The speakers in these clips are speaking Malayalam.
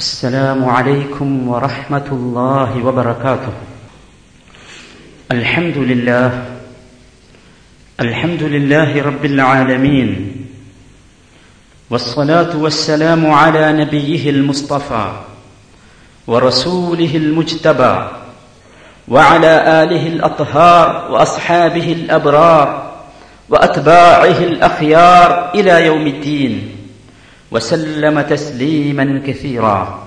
السلام عليكم ورحمة الله وبركاته. الحمد لله. الحمد لله رب العالمين. والصلاة والسلام على نبيه المصطفى ورسوله المجتبى وعلى آله الأطهار وأصحابه الأبرار وأتباعه الأخيار إلى يوم الدين. وسلم تسليما كثيرا.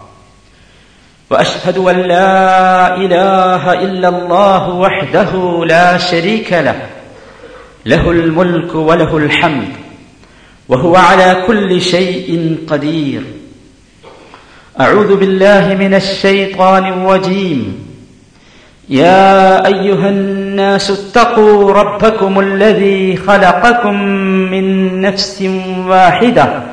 وأشهد أن لا إله إلا الله وحده لا شريك له. له الملك وله الحمد. وهو على كل شيء قدير. أعوذ بالله من الشيطان الرجيم. يا أيها الناس اتقوا ربكم الذي خلقكم من نفس واحدة.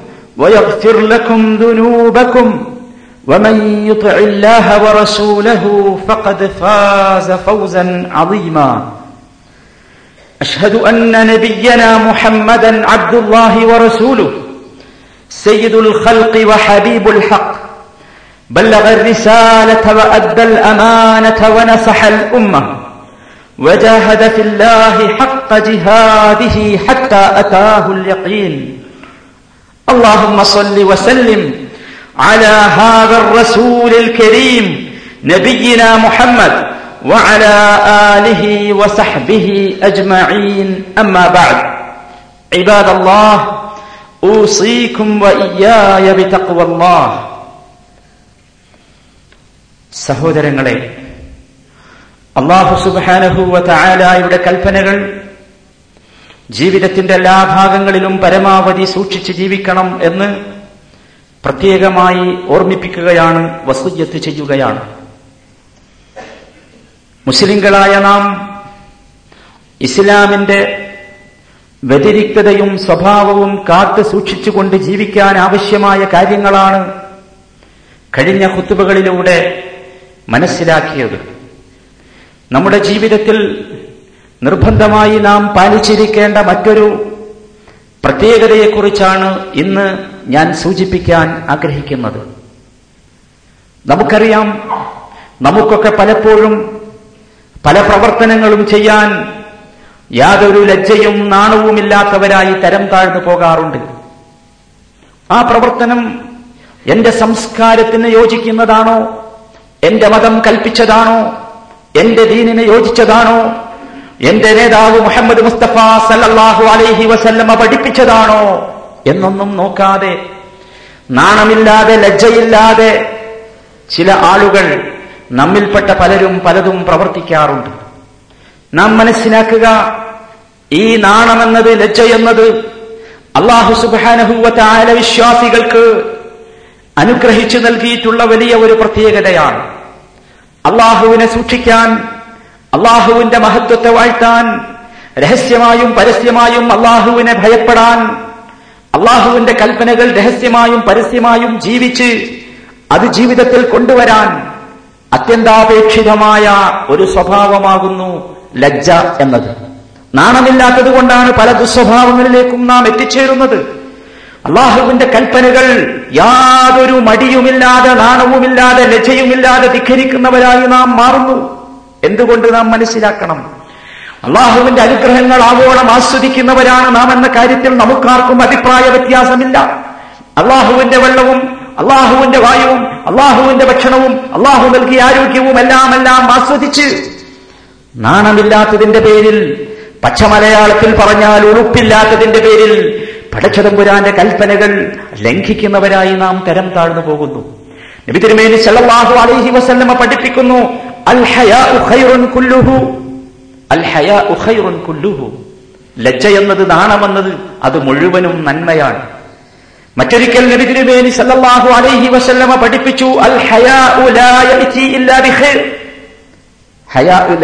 ويغفر لكم ذنوبكم ومن يطع الله ورسوله فقد فاز فوزا عظيما. أشهد أن نبينا محمدا عبد الله ورسوله سيد الخلق وحبيب الحق بلغ الرسالة وأدى الأمانة ونصح الأمة وجاهد في الله حق جهاده حتى أتاه اليقين. اللهم صل وسلم على هذا الرسول الكريم نبينا محمد وعلى اله وصحبه اجمعين اما بعد عباد الله اوصيكم واياي بتقوى الله സഹോദരങ്ങളെ അള്ളാഹു സുബാനഹുവ തായാലായുടെ കൽപ്പനകൾ ജീവിതത്തിന്റെ എല്ലാ ഭാഗങ്ങളിലും പരമാവധി സൂക്ഷിച്ച് ജീവിക്കണം എന്ന് പ്രത്യേകമായി ഓർമ്മിപ്പിക്കുകയാണ് വസുജത്ത് ചെയ്യുകയാണ്. മുസ്ലിങ്ങളായ നാം ഇസ്ലാമിന്റെ വ്യതിരിക്തതയും സ്വഭാവവും കാത്തു സൂക്ഷിച്ചുകൊണ്ട് ജീവിക്കാൻ ആവശ്യമായ കാര്യങ്ങളാണ് കഴിഞ്ഞ കുത്തുബകളിലൂടെ മനസ്സിലാക്കിയത്. നമ്മുടെ ജീവിതത്തിൽ നിർബന്ധമായി നാം പാലിച്ചിരിക്കേണ്ട മറ്റൊരു പ്രത്യേകതയെക്കുറിച്ചാണ് ഇന്ന് ഞാൻ സൂചിപ്പിക്കാൻ ആഗ്രഹിക്കുന്നത്. നമുക്കറിയാം നമുക്കൊക്കെ പലപ്പോഴും പല പ്രവർത്തനങ്ങളും ചെയ്യാൻ യാതൊരു ലജ്ജയും നാണവുമില്ലാത്തവരായി തരം താഴ്ന്നു പോകാറുണ്ട്. ആ പ്രവർത്തനം എന്റെ സംസ്കാരത്തിന് യോജിക്കുന്നതാണോ? എന്റെ മതം കൽപ്പിച്ചതാണോ? എന്റെ ദീനിന് യോജിച്ചതാണോ? എന്റെ നേതാവ് മുഹമ്മദ് മുസ്തഫ സല്ലാഹു അലൈഹി വസല്ലമ പഠിപ്പിച്ചതാണോ എന്നൊന്നും നോക്കാതെ നാണമില്ലാതെ ലജ്ജയില്ലാതെ ചില ആളുകൾ നമ്മിൽപ്പെട്ട പലരും പലതും പ്രവർത്തിക്കാറുണ്ട്. നാം മനസ്സിലാക്കുക ഈ നാണമെന്നത് ലജ്ജയെന്നത് അള്ളാഹു സുബാനഹുവല വിശ്വാസികൾക്ക് അനുഗ്രഹിച്ചു നൽകിയിട്ടുള്ള വലിയ ഒരു പ്രത്യേകതയാണ്. അള്ളാഹുവിനെ സൂക്ഷിക്കാൻ അള്ളാഹുവിന്റെ മഹത്വത്തെ വാഴ്ത്താൻ രഹസ്യമായും പരസ്യമായും അള്ളാഹുവിനെ ഭയപ്പെടാൻ അള്ളാഹുവിന്റെ കൽപ്പനകൾ രഹസ്യമായും പരസ്യമായും ജീവിച്ച് അത് ജീവിതത്തിൽ കൊണ്ടുവരാൻ അത്യന്താപേക്ഷിതമായ ഒരു സ്വഭാവമാകുന്നു ലജ്ജ എന്നത്. നാണമില്ലാത്തത് കൊണ്ടാണ് പല ദുസ്വഭാവങ്ങളിലേക്കും നാം എത്തിച്ചേരുന്നത്. അള്ളാഹുവിന്റെ കൽപ്പനകൾ യാതൊരു മടിയുമില്ലാതെ നാണവുമില്ലാതെ ലജ്ജയുമില്ലാതെ ധിഖരിക്കുന്നവരായി നാം മാറുന്നു. എന്തുകൊണ്ട് നാം മനസ്സിലാക്കണം? അള്ളാഹുവിന്റെ അനുഗ്രഹങ്ങൾ ആവോളം ആസ്വദിക്കുന്നവരാണ് നാം എന്ന കാര്യത്തിൽ നമുക്കാർക്കും അഭിപ്രായ വ്യത്യാസമില്ല. അള്ളാഹുവിന്റെ വെള്ളവും അള്ളാഹുവിന്റെ വായുവും അള്ളാഹുവിന്റെ ഭക്ഷണവും അള്ളാഹു നൽകിയ ആരോഗ്യവും എല്ലാം എല്ലാം ആസ്വദിച്ച് നാണമില്ലാത്തതിന്റെ പേരിൽ പച്ചമലയാളത്തിൽ പറഞ്ഞാൽ ഉറുപ്പില്ലാത്തതിന്റെ പേരിൽ പടച്ചതമ്പുരാന്റെ കൽപ്പനകൾ ലംഘിക്കുന്നവരായി നാം തരം താഴ്ന്നു പോകുന്നു. നബി തിരുമേനി സല്ലല്ലാഹു അലൈഹി വസല്ലമ പഠിപ്പിക്കുന്നു ലജ്ജ എന്നത് നാണമെന്നത് അത് മുഴുവനും നന്മയാണ്. മറ്റൊരിക്കൽ നബി തിരുമേനി സല്ലല്ലാഹു അലൈഹി പഠിപ്പിച്ചു അൽ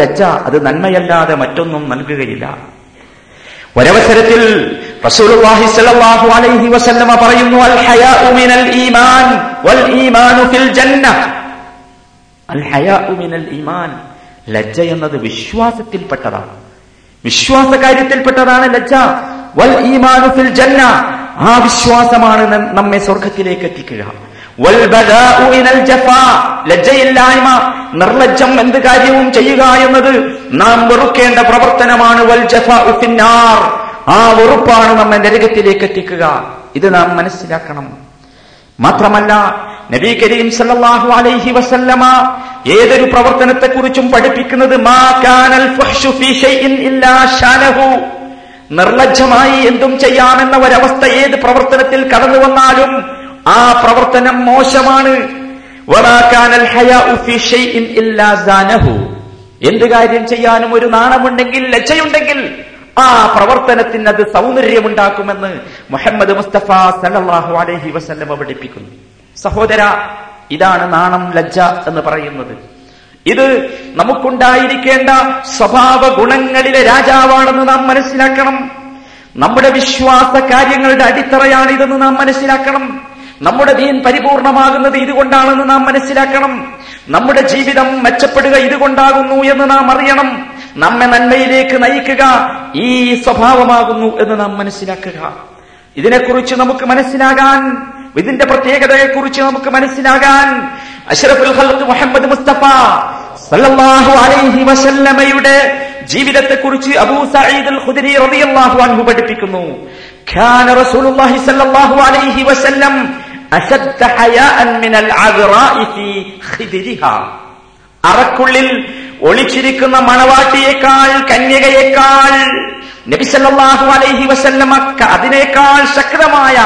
ലജ്ജ അത് നന്മയല്ലാതെ മറ്റൊന്നും നൽകുകയില്ല. ഒരവസരത്തിൽ റസൂലുള്ളാഹി സല്ലല്ലാഹു അലൈഹി പറയുന്നു അൽ മിനൽ ഈമാൻ വൽ ഈമാനു ഫിൽ ലജ്ജ എന്നത് വിശ്വാസത്തിൽപ്പെട്ടതാണ്. വിശ്വാസ കാര്യത്തിൽപ്പെട്ടതാണ് ലജ്ജ. വൽ ഈമാനു ഫിൽ ജന്ന. ആ വിശ്വാസമാണ് നമ്മെ സ്വർഗത്തിലേക്ക് എത്തിക്കുക ലജ്ജയില്ലായ്മ. നിർലജ്ജം എന്ത് കാര്യവും ചെയ്യുക എന്നത് നാം വെറുക്കേണ്ട പ്രവർത്തനമാണ്. ആ വെറുപ്പാണ് നമ്മെ നരകത്തിലേക്ക് എത്തിക്കുക ഇത് നാം മനസ്സിലാക്കണം. മാത്രമല്ല നബി കരീം സല്ലല്ലാഹു അലൈഹി വസല്ലമ ഏതൊരു പ്രവർത്തനത്തെക്കുറിച്ചും പഠിപ്പിക്കുന്നത് മാ കാനൽ ഫഹ്ഷു ഫീ ഷൈഇൻ ഇല്ലാ ഷാനഹു. നിർലജ്ജമായി എന്തും ചെയ്യാമെന്ന ഒരവസ്ഥ ഏത് പ്രവർത്തനത്തിൽ കടന്നു വന്നാലും ആ പ്രവർത്തനം മോശമാണ്. എന്ത് കാര്യം ചെയ്യാനും ഒരു നാണമുണ്ടെങ്കിൽ ലജ്ജയുണ്ടെങ്കിൽ ആ പ്രവർത്തനത്തിന് അത് സൗന്ദര്യമുണ്ടാക്കുമെന്ന് മുഹമ്മദ് മുസ്തഫ സല്ലല്ലാഹു അലൈഹി വസല്ലമ പഠിപ്പിക്കുന്നു. സഹോദര ഇതാണ് നാണം ലജ്ജ എന്ന് പറയുന്നത്. ഇത് നമുക്കുണ്ടായിരിക്കേണ്ട സ്വഭാവ ഗുണങ്ങളിലെ രാജാവാണെന്ന് നാം മനസ്സിലാക്കണം. നമ്മുടെ വിശ്വാസ കാര്യങ്ങളുടെ അടിത്തറയാണ് ഇതെന്ന് നാം മനസ്സിലാക്കണം. നമ്മുടെ ദീൻ പരിപൂർണമാകുന്നത് ഇതുകൊണ്ടാണെന്ന് നാം മനസ്സിലാക്കണം. നമ്മുടെ ജീവിതം മെച്ചപ്പെടുക ഇതുകൊണ്ടാകുന്നു എന്ന് നാം അറിയണം. നമ്മെ നന്മയിലേക്ക് നയിക്കുക ഈ സ്വഭാവമാകുന്നു എന്ന് നാം മനസ്സിലാക്കുക. ഇതിനെക്കുറിച്ച് നമുക്ക് മനസ്സിലാകാൻ ഇതിന്റെ പ്രത്യേകതയെക്കുറിച്ച് നമുക്ക് മനസ്സിലാകാൻ അഷറഫുൽ ഹലത്ത് മുഹമ്മദ് മുസ്തഫ സല്ലല്ലാഹു അലൈഹി വസല്ലമയുടെ ജീവിതത്തെ കുറിച്ച് അബൂ സഈദ് അൽ ഖുദരി റളിയല്ലാഹു അൻഹു പഠിപ്പിക്കുന്നു. ഖാന റസൂലുള്ളാഹി സല്ലല്ലാഹു അലൈഹി വസല്ലം അശദ്ദ ഹയാഅൻ മിനൽ അദ്റാഇ ഫീ ഖിദിരിഹാ. അറക്കുള്ളിൽ ഒളിച്ചിരിക്കുന്ന മണവാട്ടിയേക്കാൾ കന്യകയേക്കാൾ നബി സല്ലല്ലാഹു അലൈഹി വസല്ലമക്ക അതിനേക്കാൾ ശക്തമായ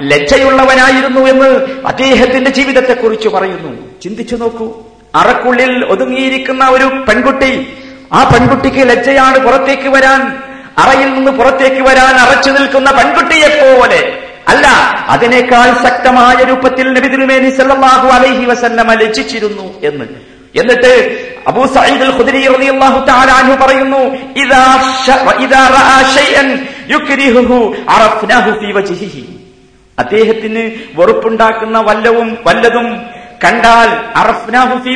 ലജ്ജയുള്ളവനായിരുന്നു എന്ന് അദ്ദേഹത്തിന്റെ ജീവിതത്തെക്കുറിച്ച് പറയുന്നു. ചിന്തിച്ചു നോക്കൂ. അറക്കുള്ളിൽ ഒതുങ്ങിയിരിക്കുന്ന ഒരു പെൺകുട്ടി ആ പെൺകുട്ടിക്ക് ലജ്ജയാണ് പുറത്തേക്ക് വരാൻ അറയിൽ നിന്ന് പുറത്തേക്ക് വരാൻ അറച്ചു നിൽക്കുന്ന പെൺകുട്ടിയെ പോലെ അല്ല അതിനേക്കാൾ ശക്തമായ രൂപത്തിൽ അലൈഹി വസല്ലമ ലജ്ജിച്ചിരുന്നു എന്ന്. എന്നിട്ട് അബൂ സഈദ് ഖുദരി റളിയല്ലാഹു തആല അൻഹു പറയുന്നു ഇദാ ഇദാ റആ ഷൈഅൻ യുക്രിഹുഹു അറഫ്നാഹു ഫീ വജ്ഹിഹി. അദ്ദേഹത്തിന് വെറുപ്പുണ്ടാക്കുന്ന വല്ലവും വല്ലതും കണ്ടാൽ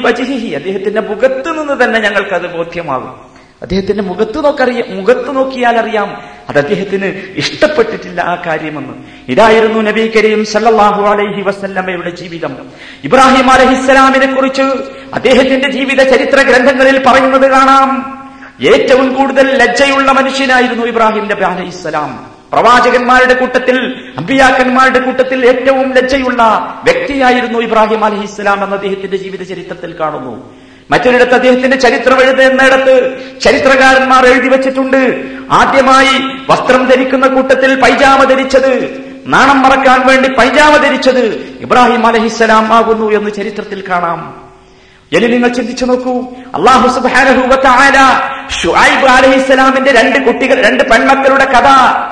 അദ്ദേഹത്തിന്റെ മുഖത്ത് നിന്ന് തന്നെ ഞങ്ങൾക്ക് അത് ബോധ്യമാകും. അദ്ദേഹത്തിന്റെ മുഖത്ത് നോക്കറിയാം മുഖത്ത് നോക്കിയാൽ അറിയാം അത് അദ്ദേഹത്തിന് ഇഷ്ടപ്പെട്ടിട്ടില്ല ആ കാര്യമെന്ന്. ഇതായിരുന്നു നബി കരീം സല്ലാഹു അലൈഹി വസല്ലമയുടെ ജീവിതം. ഇബ്രാഹിം അലഹിസ്സലാമിനെ കുറിച്ച് അദ്ദേഹത്തിന്റെ ജീവിത ചരിത്ര ഗ്രന്ഥങ്ങളിൽ പറയുന്നത് കാണാം. ഏറ്റവും കൂടുതൽ ലജ്ജയുള്ള മനുഷ്യനായിരുന്നു ഇബ്രാഹിം നബി അലൈഹിസ്സലാം. പ്രവാചകന്മാരുടെ കൂട്ടത്തിൽ അമ്പിയാക്കന്മാരുടെ കൂട്ടത്തിൽ ഏറ്റവും ലജ്ജയുള്ള വ്യക്തിയായിരുന്നു ഇബ്രാഹിം അലഹിസ്സലാം എന്ന അദ്ദേഹത്തിന്റെ ജീവിത ചരിത്രത്തിൽ കാണുന്നു. മറ്റൊരിടത്ത് അദ്ദേഹത്തിന്റെ ചരിത്രം എഴുതുന്നിടത്ത് ചരിത്രകാരന്മാർ എഴുതി വെച്ചിട്ടുണ്ട്. ആദ്യമായി വസ്ത്രം ധരിക്കുന്ന കൂട്ടത്തിൽ പൈജാമ ധരിച്ചത് നാണം മറക്കാൻ വേണ്ടി പൈജാമ ധരിച്ചത് ഇബ്രാഹിം അലഹിസ്സലാം ആകുന്നു എന്ന് ചരിത്രത്തിൽ കാണാം. ഇനി നിങ്ങൾ ചിന്തിച്ചു നോക്കൂ. അള്ളാഹു സുബ്ഹാനഹു വതആല ഷുഐബ് അലൈഹിസ്സലാമിന്റെ രണ്ട് കുട്ടികൾ രണ്ട് പെൺമക്കളുടെ കഥ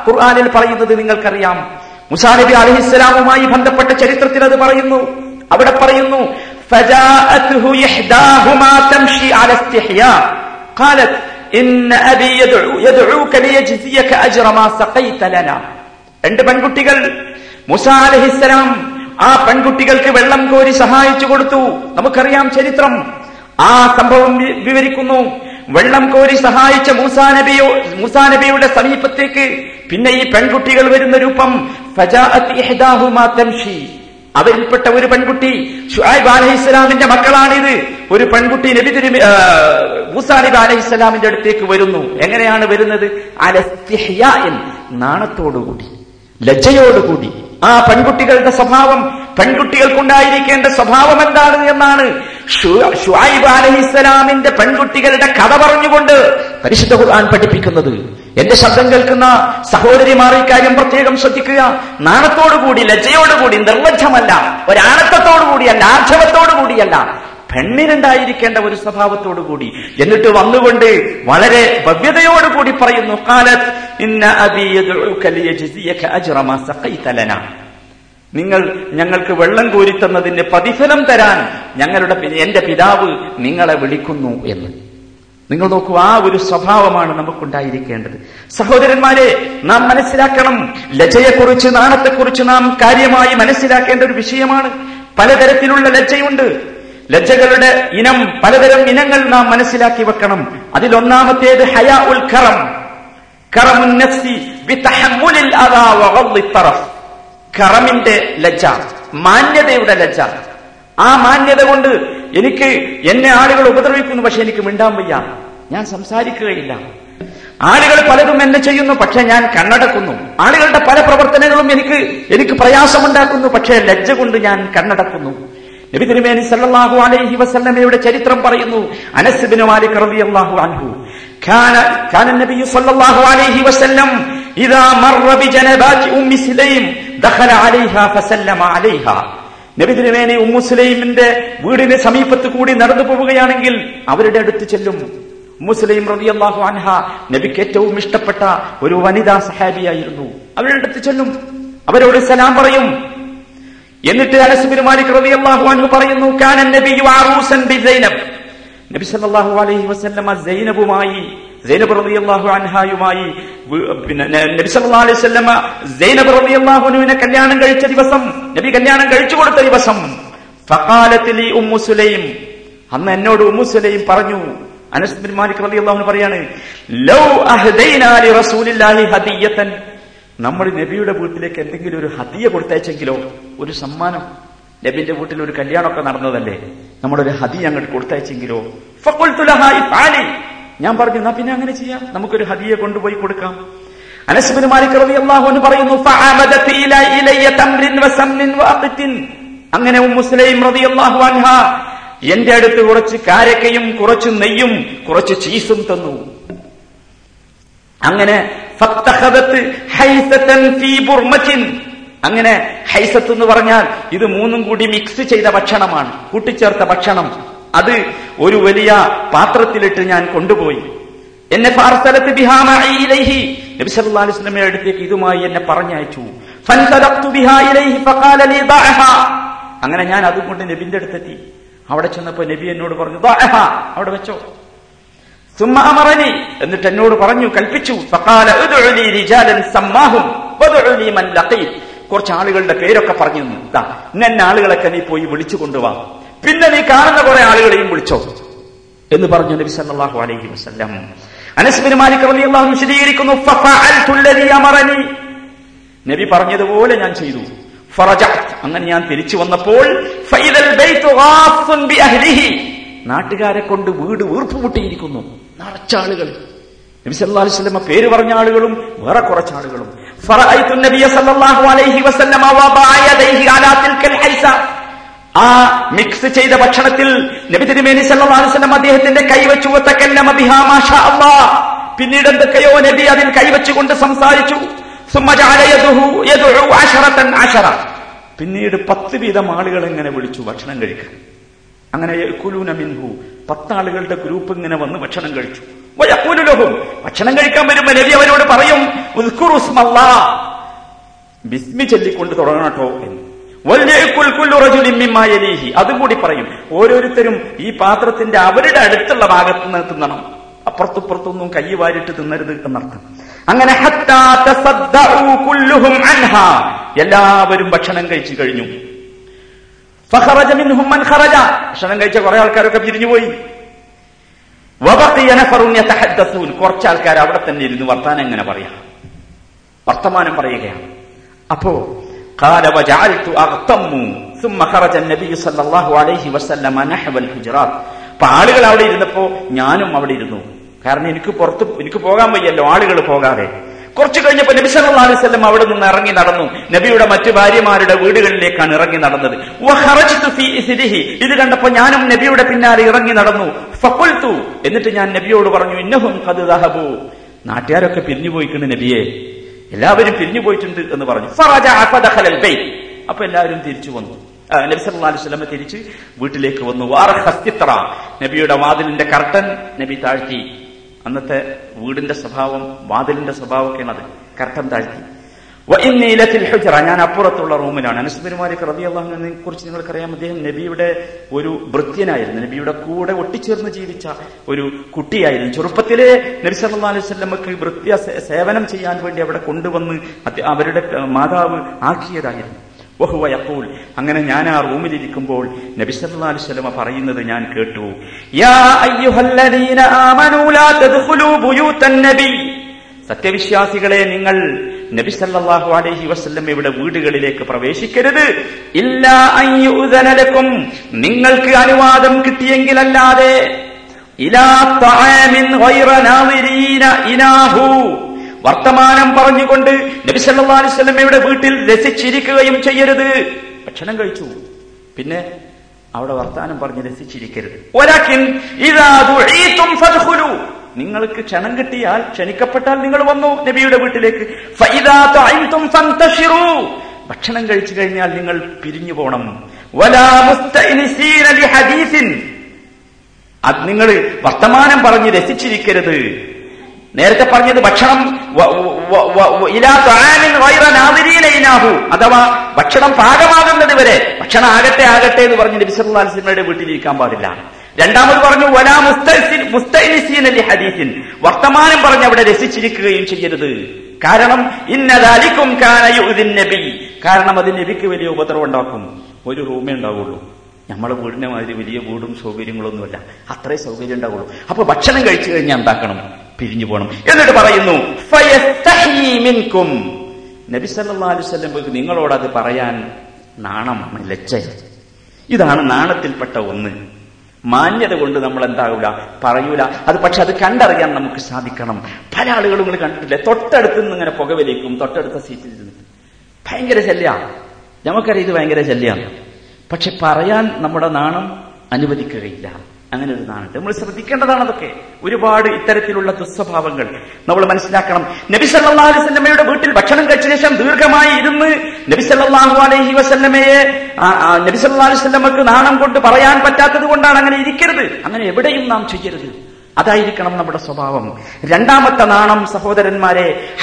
ഖുർആനിൽ പറയുന്നത് നിങ്ങൾക്കറിയാം മുസാ നബി അലൈഹിസ്സലാമുമായി ബന്ധപ്പെട്ട ചരിത്രത്തിൽ അത് പറയുന്നു അവിടെ പറയുന്നു فجاءته إحداهما تمشي على استحياء قالت إن أبي يدعو يدعوك ليجزيك أجر ما سقيت لنا രണ്ട് പെൺകുട്ടികൾ മുസ അലഹിസ്സലാം ആ പെൺകുട്ടികൾക്ക് വെള്ളം കോരി സഹായിച്ചു കൊടുത്തു നമുക്കറിയാം ചരിത്രം ആ സംഭവം വി- വിവരിക്കുന്നു വെള്ളം കോരി സഹായിച്ച മൂസാ നബിയോ മൂസാ നബിയുടെ സമീപത്തേക്ക് പിന്നെ ഈ പെൺകുട്ടികൾ വരുന്ന രൂപം അവരിൽപ്പെട്ട ഒരു പെൺകുട്ടി ഷുഐബ് അലഹിസ്സലാമിന്റെ മക്കളാണിത്. ഒരു പെൺകുട്ടി നബി തിരുമി മൂസാനിബ് മൂസാ നബി അലഹിസ്സലാമിന്റെ അടുത്തേക്ക് വരുന്നു. എങ്ങനെയാണ് വരുന്നത്? നാണത്തോടുകൂടി ലജ്ജയോടുകൂടി. ആ പെൺകുട്ടികളുടെ സ്വഭാവം പെൺകുട്ടികൾക്കുണ്ടായിരിക്കേണ്ട സ്വഭാവം എന്താണ് എന്നാണ് ഷുഐബ് അലഹിസ്സലാമിന്റെ പെൺകുട്ടികളുടെ കഥ പറഞ്ഞുകൊണ്ട് പരിശുദ്ധ ഖുർആൻ പഠിപ്പിക്കുന്നത്. എന്റെ ശബ്ദം കേൾക്കുന്ന സഹോദരിമാർ ഇക്കാര്യം പ്രത്യേകം ശ്രദ്ധിക്കുക. നാണത്തോടുകൂടി ലജ്ജയോടുകൂടി നിർലജ്ജമല്ല. ഒരാണത്തോടുകൂടിയല്ല ആർജവത്തോടുകൂടിയല്ല. പെണ്ണിനുണ്ടായിരിക്കേണ്ട ഒരു സ്വഭാവത്തോടുകൂടി. എന്നിട്ട് വന്നുകൊണ്ട് വളരെ ഭവ്യതയോടുകൂടി പറയുന്നു നിങ്ങൾ ഞങ്ങൾക്ക് വെള്ളം കോരിത്തന്നതിന്റെ പ്രതിഫലം തരാൻ ഞങ്ങളുടെ എന്റെ പിതാവ് നിങ്ങളെ വിളിക്കുന്നു എന്ന്. നിങ്ങൾ നോക്കൂ ആ ഒരു സ്വഭാവമാണ് നമുക്കുണ്ടായിരിക്കേണ്ടത്. സഹോദരന്മാരെ നാം മനസ്സിലാക്കണം. ലജയെക്കുറിച്ച് നാണത്തെക്കുറിച്ച് നാം കാര്യമായി മനസ്സിലാക്കേണ്ട ഒരു വിഷയമാണ്. പലതരത്തിലുള്ള ലജ്ജയുണ്ട്. ലജ്ജകളുടെ ഇനം പലതരം ഇനങ്ങൾ നാം മനസ്സിലാക്കി വെക്കണം. അതിലൊന്നാമത്തേത് ഹയാ ഉൽ കറം ഖറമുൻ കറമിന്റെ ലജ്ജ മാന്യതയുടെ ലജ്ജ. ആ മാന്യത കൊണ്ട് എനിക്ക് എന്നെ ആളുകൾ ഉപദ്രവിക്കുന്നു പക്ഷെ എനിക്ക് മിണ്ടാൻ വയ്യ. ഞാൻ സംസാരിക്കുകയില്ല. ആളുകൾ പലതും എന്നെ ചെയ്യുന്നു പക്ഷെ ഞാൻ കണ്ണടക്കുന്നു. ആളുകളുടെ പല പ്രവർത്തനങ്ങളും എനിക്ക് എനിക്ക് പ്രയാസമുണ്ടാക്കുന്നു പക്ഷേ ലജ്ജ കൊണ്ട് ഞാൻ കണ്ണടക്കുന്നു. നബി തിരുമേനി സല്ലല്ലാഹു അലൈഹി വസല്ലമയുടെ ചരിത്രം പറയുന്നു അനസ് ബിൻ മാലിക് റളിയല്ലാഹു അൻഹു കാന കാന നബി സല്ലല്ലാഹു അലൈഹി വസല്ലം ഇദാ മർറ ബിജനബാതി ഉമ്മി സലൈം നബിതിരുവേനി ഉമ്മുസ്ലൈമിന്റെ വീടിന് സമീപത്ത് കൂടി നടന്നു പോവുകയാണെങ്കിൽ അവരുടെ അടുത്ത് ചെല്ലും. മുസ്ലിം റബിയാഹു അൻഹ നബിക്ക് ഏറ്റവും ഇഷ്ടപ്പെട്ട ഒരു വനിതാ സഹാബിയായിരുന്നു. അവരുടെ അടുത്ത് ചെല്ലും. അവരോട് സലാം പറയും. എന്നിട്ട് അനസുബിരുമാലിക് റബിയാഹു അൻഹു പറയുന്നു കാനൻ നബി നബി സല്ലല്ലാഹു അലൈഹി വസല്ലമ സൈനബുമായി സൈനബ് റളിയല്ലാഹു അൻഹായുമായി പിന്നെ ന- നബി സല്ലല്ലാഹു അലൈഹി വസല്ലമ സൈനബ് റളിയല്ലാഹു അൻഹുവിനെ കല്യാണം കഴിച്ച ദിവസം നബി കല്യാണം കഴിച്ചു കൊടുത്ത ദിവസം ഫഖാലത്ത് ലി ഉമ്മു സുലൈം. അന്ന് എന്നോട് ഉമ്മു സുലൈം പറഞ്ഞു അനസ് ബിൻ മാലിക് റളിയല്ലാഹു പറയാണ് ലൗ അഹ്ദൈനാ ലി റസൂലില്ലാഹി ഹദിയത്തൻ. നമ്മൾ നബിയുടെ വീട്ടിലേക്ക് എന്തെങ്കിലും ഒരു ഹദിയ കൊടുത്തയച്ചെങ്കിലോ ഒരു സമ്മാനം. നബിന്റെ വീട്ടിൽ ഒരു കല്യാണമൊക്കെ നടന്നതല്ലേ? നമ്മളൊരു ഹദിയ അങ്ങോട്ട് കൊടുത്തയച്ചെങ്കിലോ ഫഖുൽതു ലഹാ ഇഫ്ആലി. ഞാൻ പറഞ്ഞു എന്നാ പിന്നെ അങ്ങനെ ചെയ്യാം? നമുക്കൊരു ഹദിയെ കൊണ്ടുപോയി കൊടുക്കാം. മാലിക് അങ്ങനെ മുസ്ലിം അൻഹ എന്റെ അടുത്ത് കുറച്ച് കാരക്കയും കുറച്ച് നെയ്യും കുറച്ച് ചീസും തന്നു. അങ്ങനെ അങ്ങനെ ഹൈസത്ത് എന്ന് പറഞ്ഞാൽ ഇത് മൂന്നും കൂടി മിക്സ് ചെയ്ത ഭക്ഷണമാണ് കൂട്ടിച്ചേർത്ത ഭക്ഷണം. അത് ഒരു വലിയ പാത്രത്തിലിട്ട് ഞാൻ കൊണ്ടുപോയി. എന്നെ അടുത്തേക്ക് ഇതുമായി എന്നെ പറഞ്ഞയച്ചു. അങ്ങനെ ഞാൻ അതുകൊണ്ട് നബിന്റെ അടുത്തെത്തി. അവിടെ ചെന്നപ്പോ നബി എന്നോട് പറഞ്ഞു അവിടെ വെച്ചോ. സുമ്മാമറനി എന്നിട്ട് എന്നോട് പറഞ്ഞു കൽപ്പിച്ചു. കുറച്ച് ആളുകളുടെ പേരൊക്കെ പറഞ്ഞു ഇന്ന ആളുകളൊക്കെ നീ പോയി വിളിച്ചു കൊണ്ടുവാ. പിന്നെ നീ കാണുന്ന കുറെ ആളുകളെയും വിളിച്ചോ. എന്ന് പറഞ്ഞു നബി സല്ലല്ലാഹു അലൈഹി വസല്ലം. അനസ് ബിൻ മാലിക് റളിയല്ലാഹു അൻഹു വിശദീകരിക്കുന്നു ഫഫഅൽതു അല്ലദീ അമറനി. നബി പറഞ്ഞതുപോലെ ഞാൻ ചെയ്തു. അങ്ങനെ ഞാൻ തിരിച്ചു വന്നപ്പോൾ ഫൈദൽ ബൈതു ഗാഫുൻ ബിഅഹ്ലിഹി. നാട്ടുകാരെ കൊണ്ട് വീട് വീർപ്പുമുട്ടിയിരിക്കുന്നു. നിറച്ച ആളുകൾ. നബി സല്ലല്ലാഹു അലൈഹി വസല്ലമ പേര് പറഞ്ഞ ആളുകളും വേറെ കുറച്ച് ആളുകളും. ഫറഅയ്തു നബിയ സല്ലല്ലാഹു അലൈഹി വസല്ലമ വബഅ യദൈഹി അലാ തിൽക്കൽ ഹൈസ. ആ മിക്സ് ചെയ്ത ഭക്ഷണത്തിൽ നബി തിരുമേനി അദ്ദേഹത്തിന്റെ കൈവച്ചു പിന്നീട് എന്തൊക്കെയോ നബി അതിൽ കൈവച്ചുകൊണ്ട് സംസാരിച്ചു. പിന്നീട് പത്ത് വീതം ആളുകൾ എങ്ങനെ വിളിച്ചു ഭക്ഷണം കഴിക്കാൻ? അങ്ങനെ കുലൂനമിൻഹു പത്താളുകളുടെ ഗ്രൂപ്പ് ഇങ്ങനെ വന്ന് ഭക്ഷണം കഴിച്ചു. ഭക്ഷണം കഴിക്കാൻ വരുമ്പോൾ നബി അവരോട് പറയും ബിസ്മി ചൊല്ലിക്കൊണ്ട് തുടങ്ങണം കേട്ടോ എന്ന്. അതും കൂടി പറയും ഓരോരുത്തരും ഈ പാത്രത്തിന്റെ അവരുടെ അടുത്തുള്ള ഭാഗത്ത് നിന്ന് തിന്നണം. അപ്പുറത്തുപ്പുറത്തൊന്നും കൈ വാരിട്ട് തിന്നരുത് എന്നർത്ഥം. അങ്ങനെ എല്ലാവരും ഭക്ഷണം കഴിച്ചു കഴിഞ്ഞു. ഭക്ഷണം കഴിച്ച കുറെ ആൾക്കാരൊക്കെ പിരിഞ്ഞുപോയി കുറച്ച് ആൾക്കാർ അവിടെ തന്നെ ഇരുന്ന് വർത്താനം എങ്ങനെ പറയാം? വർത്തമാനം പറയുകയാണ്. അപ്പോ قال وجعلت اغتم ثم خرج النبي صلى الله عليه وسلم نحو الحجرات അപ്പൊ ആളുകൾ അവിടെ ഇരുന്നപ്പോ ഞാനും അവിടെ ഇരുന്നു കാരണം എനിക്ക് പുറത്ത് എനിക്ക് പോകാൻ വയ്യല്ലോ ആളുകൾ പോകാതെ കുറച്ചു കഴിഞ്ഞപ്പോ നബി സല്ലല്ലാഹു അലൈഹി വസല്ലം അവിടെ നിന്ന് ഇറങ്ങി നടന്നു നബിയുടെ മറ്റു ഭാര്യമാരുടെ വീടുകളിലേക്കാണ് ഇറങ്ങി നടന്നത് വഖറജ്തു ഫീ ഇസ്രിഹി ഇത് കണ്ടപ്പോ ഞാനും നബിയുടെ പിന്നാലെ ഇറങ്ങി നടന്നു ഫഖുൽതു എന്നിട്ട് ഞാൻ നബിയോട് പറഞ്ഞു ഇന്നഹും ഖദ് ദഹബു നാട്ടുകാരൊക്കെ പിരിഞ്ഞു പോയിട്ടുണ്ട് നബിയെ എല്ലാവരും പിരിഞ്ഞു പോയിട്ടുണ്ട് എന്ന് പറഞ്ഞു. അപ്പൊ എല്ലാവരും തിരിച്ചു വന്നു. നബി സല്ലല്ലാഹു അലൈഹി തിരിച്ച് വീട്ടിലേക്ക് വന്നു. വാറഹസ്തിത്ര നബിയുടെ വാതിലിന്റെ കർട്ടൻ നബി താഴ്ത്തി. അന്നത്തെ വീടിന്റെ സ്വഭാവം വാതിലിന്റെ സ്വഭാവമൊക്കെയാണ് അത് കർട്ടൻ താഴ്ത്തി. ഞാൻ അപ്പുറത്തുള്ള റൂമിലാണ്. അനസ്മരിമാരിക്ക് റബി അള്ളാഹുനെ കുറിച്ച് നിങ്ങൾക്കറിയാം. അദ്ദേഹം നബിയുടെ ഒരു ഭൃത്യനായിരുന്നു നബിയുടെ കൂടെ ഒട്ടിച്ചേർന്ന് ജീവിച്ച ഒരു കുട്ടിയായിരുന്നു. ചെറുപ്പത്തിലെ നബി സല്ലാ അലൈഹി സ്വലമക്ക് സേവനം ചെയ്യാൻ വേണ്ടി അവിടെ കൊണ്ടുവന്ന് അവരുടെ മാതാവ് ആക്കിയതായിരുന്നു. വഹുവ യഖൂൽ. അങ്ങനെ ഞാൻ ആ റൂമിലിരിക്കുമ്പോൾ നബി സല്ലല്ലാഹു അലൈഹി പറയുന്നത് ഞാൻ കേട്ടു. യാ അയ്യുഹല്ലദീന ആമനൂ ലാ സത്യവിശ്വാസികളെ നിങ്ങൾ നബി സല്ലല്ലാഹു അലൈഹി ഇവിടെ വീടുകളിലേക്ക് പ്രവേശിക്കരുത്. ഇല്ലാ യുഅ്ദന നിങ്ങൾക്ക് അനുവാദം കിട്ടിയെങ്കിലല്ലാതെ. ഇലാ ഗൈറ വർത്തമാനം പറഞ്ഞുകൊണ്ട് നബി സല്ലല്ലാഹു അലൈഹി വസല്ലമയുടെ വീട്ടിൽ രസിച്ചിരിക്കുകയും ചെയ്യരുത്. ഭക്ഷണം കഴിച്ചു. പിന്നെ അവിടെ വർത്താനം പറഞ്ഞ് രസിച്ചിരിക്കരുത്. ഒരാക്കിൻ ഇതാ നിങ്ങൾക്ക് ക്ഷണം കിട്ടിയാൽ ക്ഷണിക്കപ്പെട്ടാൽ നിങ്ങൾ വന്നു നബിയുടെ വീട്ടിലേക്ക്. ഭക്ഷണം കഴിച്ചു കഴിഞ്ഞാൽ നിങ്ങൾ പിരിഞ്ഞു പോണം. അത് നിങ്ങൾ വർത്തമാനം പറഞ്ഞ് രസിച്ചിരിക്കരുത്. നേരത്തെ പറഞ്ഞത് ഭക്ഷണം. അഥവാ ഭക്ഷണം പാകമാകുന്നത് വരെ. ഭക്ഷണം ആകട്ടെ ആകട്ടെ എന്ന് പറഞ്ഞ് നബി സല്ലല്ലാഹു അലൈഹി വസല്ലമയുടെ വീട്ടിലിരിക്കാൻ പാടില്ല. രണ്ടാമത് പറഞ്ഞു വലാ മുസ്തൈനിസീൻ മുസ്തഅനിസീന ലിഹദീസിൻ വർത്തമാനം പറഞ്ഞ് അവിടെ രസിച്ചിരിക്കുകയും ചെയ്യരുത്. കാരണം ഇന്നതാലിക്കും കാന യുഅ്ദിൻ നബി. കാരണം അത് നബിക്ക് വലിയ ഉപദ്രവം ഉണ്ടാക്കും. ഒരു റൂമേ ഉണ്ടാവുള്ളൂ. നമ്മളെ വീടിനെ മാതിരി വലിയ വീടും സൗകര്യങ്ങളൊന്നുമില്ല. അത്രേ സൗകര്യം ഉണ്ടാവുള്ളൂ. അപ്പൊ ഭക്ഷണം കഴിച്ചു കഴിഞ്ഞാൽ എന്താക്കണം? പിരിഞ്ഞു പോകണം എന്നിട്ട് പറയുന്നു മിൻകും. നബി വസല്ലം നിങ്ങളോട് അത് പറയാൻ നാണം ലജ്ജയാണ് ഇതാണ് നാണത്തിൽപ്പെട്ട ഒന്ന്. മാന്യത കൊണ്ട് നമ്മൾ എന്താകൂല പറയൂല. അത് പക്ഷെ അത് കണ്ടറിയാൻ നമുക്ക് സാധിക്കണം. പല ആളുകളും നിങ്ങൾ കണ്ടിട്ടില്ലേ? തൊട്ടടുത്ത് നിന്ന് ഇങ്ങനെ പുകവലിക്കും തൊട്ടടുത്ത സീറ്റിൽ ഇരുന്നിട്ട്. ഭയങ്കര ശല്യമാണ് നമുക്കറിയാം ഇത് ഭയങ്കര ശല്യമാണ് പക്ഷെ പറയാൻ നമ്മുടെ നാണം അനുവദിക്കുകയില്ല. അങ്ങനെ ഒരു നാണുണ്ട് നമ്മൾ ശ്രദ്ധിക്കേണ്ടതാണ് അതൊക്കെ. ഒരുപാട് ഇത്തരത്തിലുള്ള ദുസ്വഭാവങ്ങൾ. നമ്മൾ മനസ്സിലാക്കണം. നബി സല്ലാ അലൈഹി വസല്ലമയുടെ വീട്ടിൽ ഭക്ഷണം കഴിച്ച ശേഷം ദീർഘമായി ഇരുന്ന് നബി സല്ലാഹു അലൈഹി വസല്ലമയെ നബി സല്ലാ അലൈഹി വസല്ലമക്ക് നാണം കൊണ്ട് പറയാൻ പറ്റാത്തത് കൊണ്ടാണ് അങ്ങനെ ഇരിക്കരുത്. അങ്ങനെ എവിടെയും നാം ചെയ്യരുത്. അതായിരിക്കണം നമ്മുടെ സ്വഭാവം. രണ്ടാമത്തെ നാണം സഹോദരന്മാരെ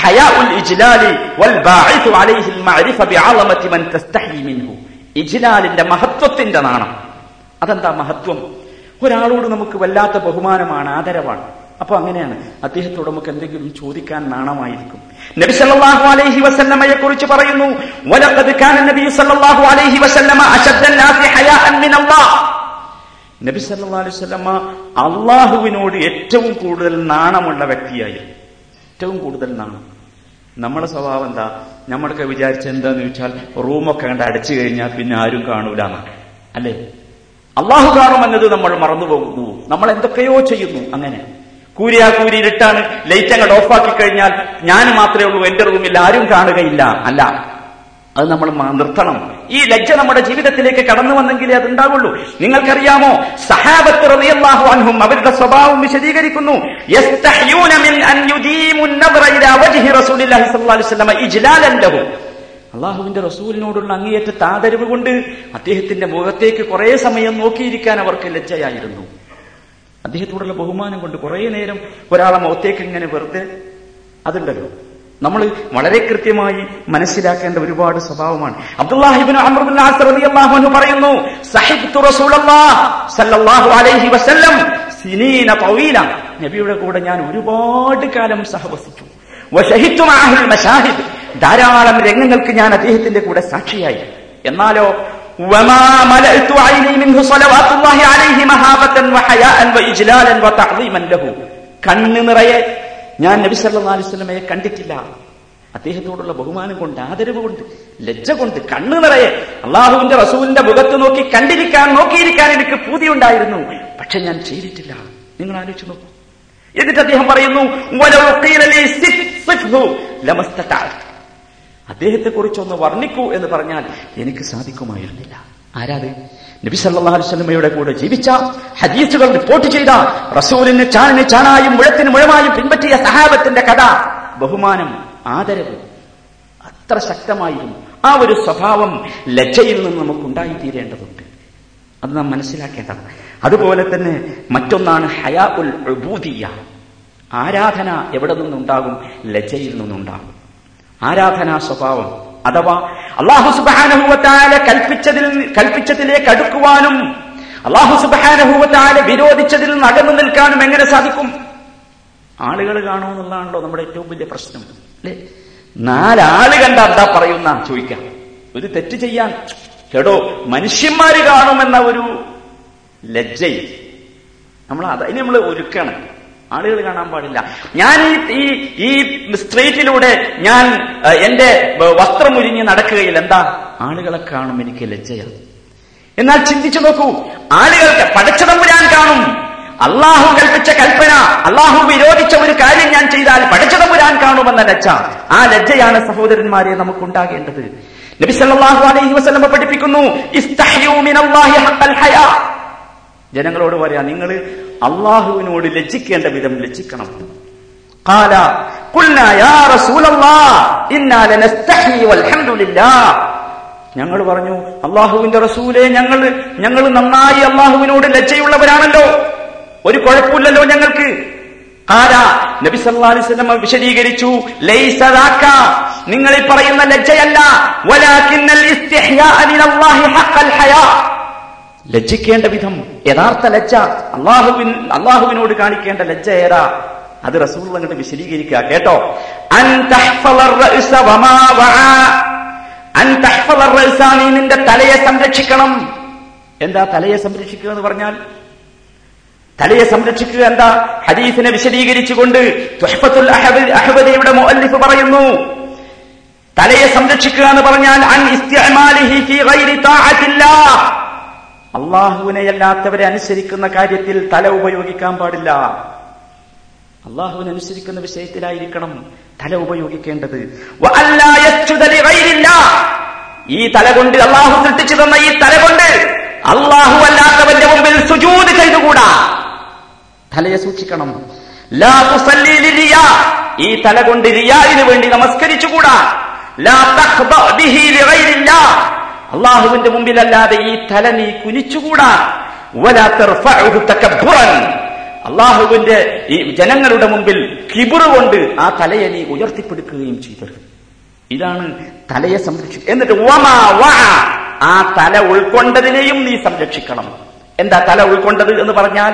ഇജ്ലാലിന്റെ മഹത്വത്തിന്റെ നാണം. അതെന്താ മഹത്വം? ഒരാളോട് നമുക്ക് വല്ലാത്ത ബഹുമാനമാണ് ആദരവാണ്. അപ്പൊ അങ്ങനെയാണ്. അദ്ദേഹത്തോട് നമുക്ക് എന്തെങ്കിലും ചോദിക്കാൻ നാണമായിരിക്കും. നബി സല്ലല്ലാഹു അലൈഹി വസല്ലമയെ കുറിച്ച് പറയുന്നു വലഖദ് കാന നബി സല്ലല്ലാഹു അലൈഹി വസല്ലമ മിനല്ലാഹ് നബി സല്ലല്ലാഹു അലൈഹി വസല്ലമ അള്ളാഹുവിനോട് ഏറ്റവും കൂടുതൽ നാണമുള്ള വ്യക്തിയായി ഏറ്റവും കൂടുതൽ നാണം. നമ്മുടെ സ്വഭാവം എന്താ? നമ്മളൊക്കെ വിചാരിച്ച എന്താന്ന് ചോദിച്ചാൽ റൂമൊക്കെ കണ്ട് അടച്ചു കഴിഞ്ഞാൽ പിന്നെ ആരും കാണൂല അല്ലേ? അള്ളാഹു കാണുമെന്നത് നമ്മൾ മറന്നുപോകുന്നു നമ്മൾ എന്തൊക്കെയോ ചെയ്യുന്നു. അങ്ങനെ. കൂരിയാ കൂരിയിലിട്ടാണ് ലൈറ്റ് അങ്ങോട്ട് ഓഫാക്കി കഴിഞ്ഞാൽ ഞാൻ മാത്രമേ ഉള്ളൂ എന്റെ റൂമിൽ ആരും കാണുകയില്ല. അല്ല. അത് നമ്മൾ നിർത്തണം. ഈ ലജ്ജ നമ്മുടെ ജീവിതത്തിലേക്ക് കടന്നു വന്നെങ്കിലേ അത് ഉണ്ടാവുള്ളൂ നിങ്ങൾക്കറിയാമോ? സഹാബത്ത് അൻഹും അവരുടെ സ്വഭാവം വിശദീകരിക്കുന്നു. യസ്തഹ്യൂന മിൻ അൻ ഇലാ സ്വല്ലല്ലാഹി അലൈഹി വസല്ലം ഇജ്ലാലൻ ലഹു. അള്ളാഹുവിന്റെ റസൂലിനോടുള്ള അങ്ങേയറ്റ താതരവ് കൊണ്ട് അദ്ദേഹത്തിന്റെ മുഖത്തേക്ക് കുറെ സമയം നോക്കിയിരിക്കാൻ അവർക്ക് ലജ്ജയായിരുന്നു. അദ്ദേഹത്തോടുള്ള ബഹുമാനം കൊണ്ട് കുറെ നേരം ഒരാളെ മുഖത്തേക്ക് ഇങ്ങനെ വെറുതെ അതുണ്ടല്ലോ. നമ്മൾ വളരെ കൃത്യമായി മനസ്സിലാക്കേണ്ട ഒരുപാട് സ്വഭാവമാണ്. അബ്ദുല്ലാഹിബിൻ പറയുന്നു നബിയുടെ കൂടെ ഞാൻ ഒരുപാട് കാലം സഹവസിച്ചു. ധാരാളം രംഗങ്ങൾക്ക് ഞാൻ അദ്ദേഹത്തിന്റെ കൂടെ സാക്ഷിയായി. എന്നാലോ കണ്ണ് നിറയെ ഞാൻ നബി കണ്ടിട്ടില്ല. അദ്ദേഹത്തോടുള്ള ബഹുമാനം കൊണ്ട് ആദരവ് കൊണ്ട് ലജ്ജ കൊണ്ട് കണ്ണു നിറയെ അള്ളാഹുവിന്റെ റസൂലിന്റെ മുഖത്ത് നോക്കി കണ്ടിരിക്കാൻ നോക്കിയിരിക്കാൻ എനിക്ക് പൂതി ഉണ്ടായിരുന്നു പക്ഷെ ഞാൻ ചെയ്തിട്ടില്ല. നിങ്ങൾ ആലോചിച്ചു നോക്കൂ. എന്നിട്ട് അദ്ദേഹം പറയുന്നു "വലൗ ഖീല ലീ സിഫ് സിഫ്ഹു ലമസ്തതഅത്ത്." അദ്ദേഹത്തെ കുറിച്ചൊന്ന് വർണിക്കൂ എന്ന് പറഞ്ഞാൽ എനിക്ക് സാധിക്കുമായിരുന്നില്ല. ആരാത്? നബി സല്ലല്ലാഹു അലൈഹി വസല്ലമയുടെ കൂടെ ജീവിച്ച ഹദീസുകൾ റിപ്പോർട്ട് ചെയ്ത റസൂലിന് ചാണിന് ചാണായും മുഴത്തിന് മുഴമായും പിൻപറ്റിയ സഹാബത്തിന്റെ കഥ ബഹുമാനം ആദരവ് അത്ര ശക്തമായിരുന്നു. ആ ഒരു സ്വഭാവം ലജ്ജയിൽ നിന്ന് നമുക്ക് ഉണ്ടായിത്തീരേണ്ടതുണ്ട് അത് നാം മനസ്സിലാക്കേണ്ടത് അതുപോലെ തന്നെ മറ്റൊന്നാണ് ഹയാ ഉൽ ആരാധന എവിടെ നിന്നുണ്ടാകും? ലജ്ജയിൽ നിന്നുണ്ടാകും. ആരാധനാ സ്വഭാവം? അഥവാ അള്ളാഹു സുബാനഹുവത്താല കൽപ്പിച്ചതിൽ കൽപ്പിച്ചതിലേക്ക് അടുക്കുവാനും അള്ളാഹു സുബാനഹുവത്താല വിരോധിച്ചതിൽ നിന്ന് അകന്നു നിൽക്കാനും എങ്ങനെ സാധിക്കും? ആളുകൾ കാണുമെന്നുള്ളതാണല്ലോ നമ്മുടെ ഏറ്റവും വലിയ പ്രശ്നം. അല്ലേ? നാലാൾ കണ്ട എന്താ പറയുന്ന ചോദിക്കാം. ഒരു തെറ്റ് ചെയ്യാൻ കേടോ മനുഷ്യന്മാര് കാണുമെന്ന ഒരു ലജ്ജയിൽ നമ്മൾ അതിന് നമ്മൾ ഒരുക്കണം. ആളുകൾ കാണാൻ പാടില്ല. ഞാൻ ഈ ഈ സ്ട്രീറ്റിലൂടെ ഞാൻ എന്റെ വസ്ത്രം ഉരിഞ്ഞ് നടക്കുകയിൽ എന്താ? ആളുകളെ കാണും എനിക്ക് ലജ്ജയാണ് എന്നാൽ ചിന്തിച്ചു നോക്കൂ ആളുകൾക്ക് പടച്ചതമ്പുരാൻ കാണും. അള്ളാഹു കൽപ്പിച്ച കൽപ്പന അള്ളാഹു വിരോധിച്ച ഒരു കാര്യം ഞാൻ ചെയ്താൽ പടച്ചതമ്പുരാൻ കാണുമെന്ന ലജ്ജ. ആ ലജ്ജയാണ് സഹോദരന്മാരെ നമുക്കുണ്ടാകേണ്ടത്. നബി സല്ലല്ലാഹു അലൈഹി വസല്ലം പഠിപ്പിക്കുന്നു ജനങ്ങളോട് പറയാ നിങ്ങൾ അള്ളാഹുവിനോട് ലജ്ജിക്കേണ്ട വിധം ലജ്ജിക്കണം قال قلنا يا رسول الله إنا لنستحي والحمد لله ഞങ്ങൾ പറഞ്ഞു അള്ളാഹുവിന്റെ റസൂലെ ഞങ്ങൾ ഞങ്ങൾ നന്നായി അള്ളാഹുവിനോട് ലജ്ജയുള്ളവരാണല്ലോ ഒരു കുഴപ്പമില്ലല്ലോ ഞങ്ങൾക്ക് കാല നബി സല്ലല്ലാഹു അലൈഹി വസല്ലം വിശദീകരിച്ചു ലൈസ ദാക നിങ്ങൾ ഈ പറയുന്ന ലജ്ജയല്ല വലാകിന്നൽ ഇസ്തിഹ്യാ മിനല്ലാഹി ഹഖൽ ഹയാ ലജ്ജിക്കേണ്ട വിധം യഥാർത്ഥ ലജ്ജ. അള്ളാഹുവിൻ അള്ളാഹുവിനോട് കാണിക്കേണ്ട ലജ്ജ ഏതാ? അത് റസൂൽ അങ്ങോട്ട് വിശദീകരിക്കുക. കേട്ടോ? നിന്റെ തലയെ സംരക്ഷിക്കണം. എന്താ തലയെ സംരക്ഷിക്കുക എന്ന് പറഞ്ഞാൽ? തലയെ സംരക്ഷിക്കുക എന്താ? ഹരീഫിനെ വിശദീകരിച്ചുകൊണ്ട് അഹബദിയുടെ അഹബ- മുഅല്ലിഫ് പറയുന്നു. തലയെ സംരക്ഷിക്കുക എന്ന് പറഞ്ഞാൽ അൻ ഇസ്തിഅമാലിഹി ഫീ അള്ളാഹുവിനെ അല്ലാത്തവരെ അനുസരിക്കുന്ന കാര്യത്തിൽ തല ഉപയോഗിക്കാൻ പാടില്ല. അള്ളാഹുവിനെ അനുസരിക്കുന്ന വിഷയത്തിലായിരിക്കണം തല ഉപയോഗിക്കേണ്ടത്. ഈ തല കൊണ്ട് അള്ളാഹു സൃഷ്ടിച്ചു തന്ന ഈ തല കൊണ്ട് അള്ളാഹു അല്ലാത്തവന്റെ മുമ്പിൽ സുജൂദ് ചെയ്തുകൂടാ. തലയെ സൂക്ഷിക്കണം. ഈ തല കൊണ്ട് റിയാലിന് വേണ്ടി നമസ്കരിച്ചുകൂടാ. അള്ളാഹുവിന്റെ മുമ്പിലല്ലാതെ ഈ തല നീ കുനിച്ചുകൂടാ. അള്ളാഹുവിന്റെ ഈ ജനങ്ങളുടെ മുമ്പിൽ കിബിറ് കൊണ്ട് ആ തലയെ നീ ഉയർത്തിപ്പെടുക്കുകയും ചെയ്തത്. ഇതാണ് തലയെ സംരക്ഷിക്കുക എന്നിട്ട് ആ തല ഉൾക്കൊണ്ടതിനെയും നീ സംരക്ഷിക്കണം. എന്താ തല ഉൾക്കൊണ്ടത് എന്ന് പറഞ്ഞാൽ